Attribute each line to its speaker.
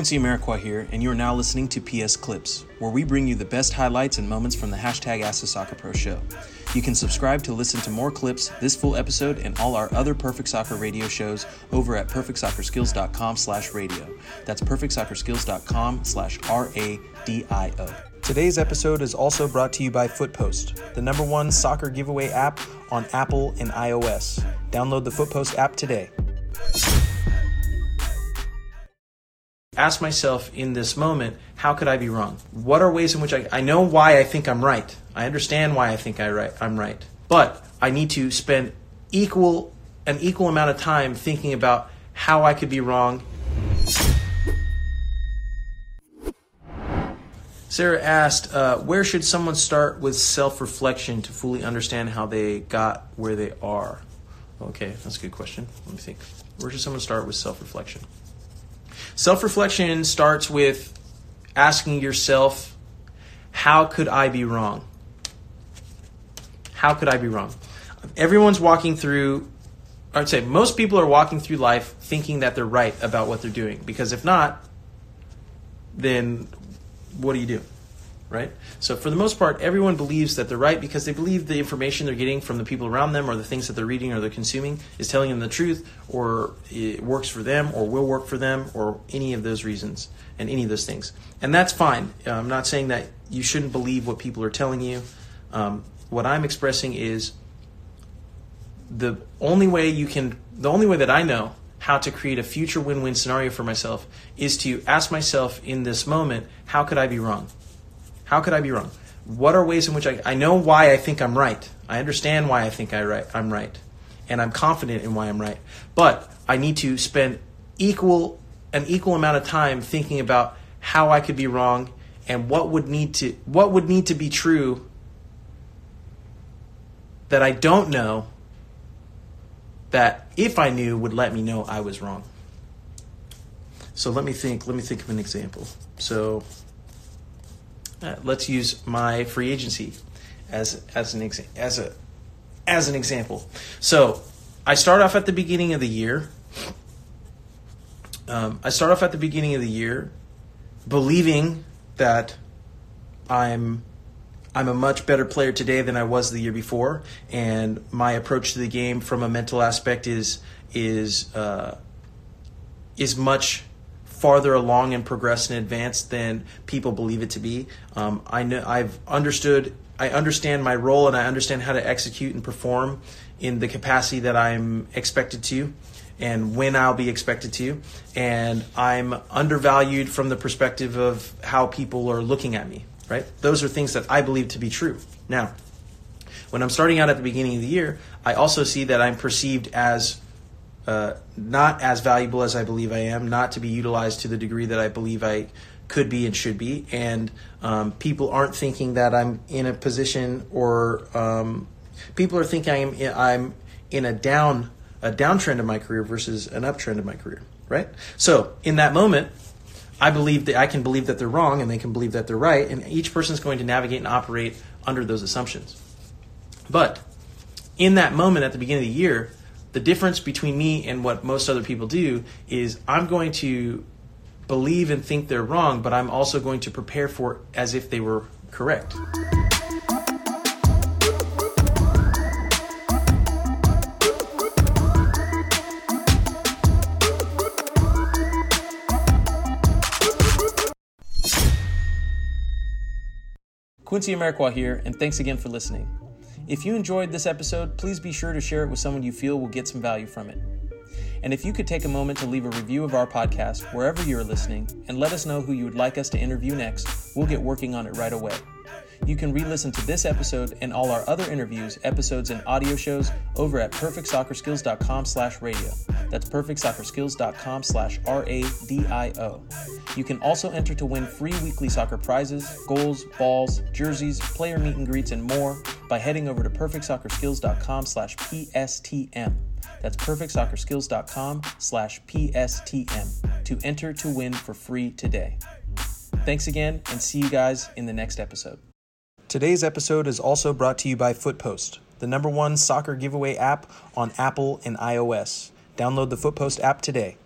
Speaker 1: Quincy Amarikwa here, and you are now listening to PS Clips, where we bring you the best highlights and moments from the hashtag Ask the Soccer Pro show. You can subscribe to listen to more clips, this full episode, and all our other Perfect Soccer radio shows over at perfectsoccerskills.com slash radio. That's perfectsoccerskills.com slash R-A-D-I-O. Today's episode is also brought to you by Footpost, the number one soccer giveaway app on Apple and iOS. Download the Footpost app today. Ask myself in this moment, how could I be wrong? What are ways in which I, I know why I think I'm right? I understand why I think I right, I'm right. But I need to spend equal an equal amount of time thinking about how I could be wrong. Sarah asked, uh, where should someone start with self reflection to fully understand how they got where they are? Okay, that's a good question. Let me think. Where should someone start with self reflection? Self reflection starts with asking yourself, how could I be wrong? How could I be wrong? Everyone's walking through, I'd say most people are walking through life thinking that they're right about what they're doing. Because if not, then what do you do? Right? So, for the most part, everyone believes that they're right because they believe the information they're getting from the people around them or the things that they're reading or they're consuming is telling them the truth or it works for them or will work for them or any of those reasons and any of those things. And that's fine. Uh, I'm not saying that you shouldn't believe what people are telling you. Um, what I'm expressing is the only way you can, the only way that I know how to create a future win win scenario for myself is to ask myself in this moment, how could I be wrong? How could I be wrong? What are ways in which I, I know why I think I'm right? I understand why I think I right, I'm right. And I'm confident in why I'm right. But I need to spend equal an equal amount of time thinking about how I could be wrong and what would need to what would need to be true that I don't know that if I knew would let me know I was wrong. So let me think. Let me think of an example. So uh, let's use my free agency as as an exa- as a as an example. So I start off at the beginning of the year. Um, I start off at the beginning of the year, believing that I'm I'm a much better player today than I was the year before, and my approach to the game from a mental aspect is is uh, is much farther along and progressed and advanced than people believe it to be. Um, I know I've understood. I understand my role and I understand how to execute and perform in the capacity that I'm expected to and when I'll be expected to. And I'm undervalued from the perspective of how people are looking at me right? Those are things that I believe to be true. Now, when I'm starting out at the beginning of the year, I also see that I'm perceived as uh, not as valuable as I believe I am, not to be utilized to the degree that I believe I could be and should be, and um, people aren't thinking that I'm in a position or um, people are thinking I'm in, I'm in a down a downtrend of my career versus an uptrend of my career, right? So in that moment, I believe that I can believe that they're wrong and they can believe that they're right, and each person is going to navigate and operate under those assumptions. But in that moment at the beginning of the year, the difference between me and what most other people do is I'm going to believe and think they're wrong, but I'm also going to prepare for it as if they were correct. Quincy Amarikwa here, and thanks again for listening. If you enjoyed this episode, please be sure to share it with someone you feel will get some value from it. And if you could take a moment to leave a review of our podcast wherever you're listening and let us know who you would like us to interview next, we'll get working on it right away. You can re-listen to this episode and all our other interviews, episodes, and audio shows over at perfectsoccerskills.com slash radio. That's perfectsoccerskills.com slash R-A-D-I-O. You can also enter to win free weekly soccer prizes, goals, balls, jerseys, player meet and greets, and more by heading over to perfectsoccerskills.com slash PSTM. That's perfectsoccerskills.com slash PSTM to enter to win for free today. Thanks again, and see you guys in the next episode. Today's episode is also brought to you by Footpost, the number one soccer giveaway app on Apple and iOS. Download the Footpost app today.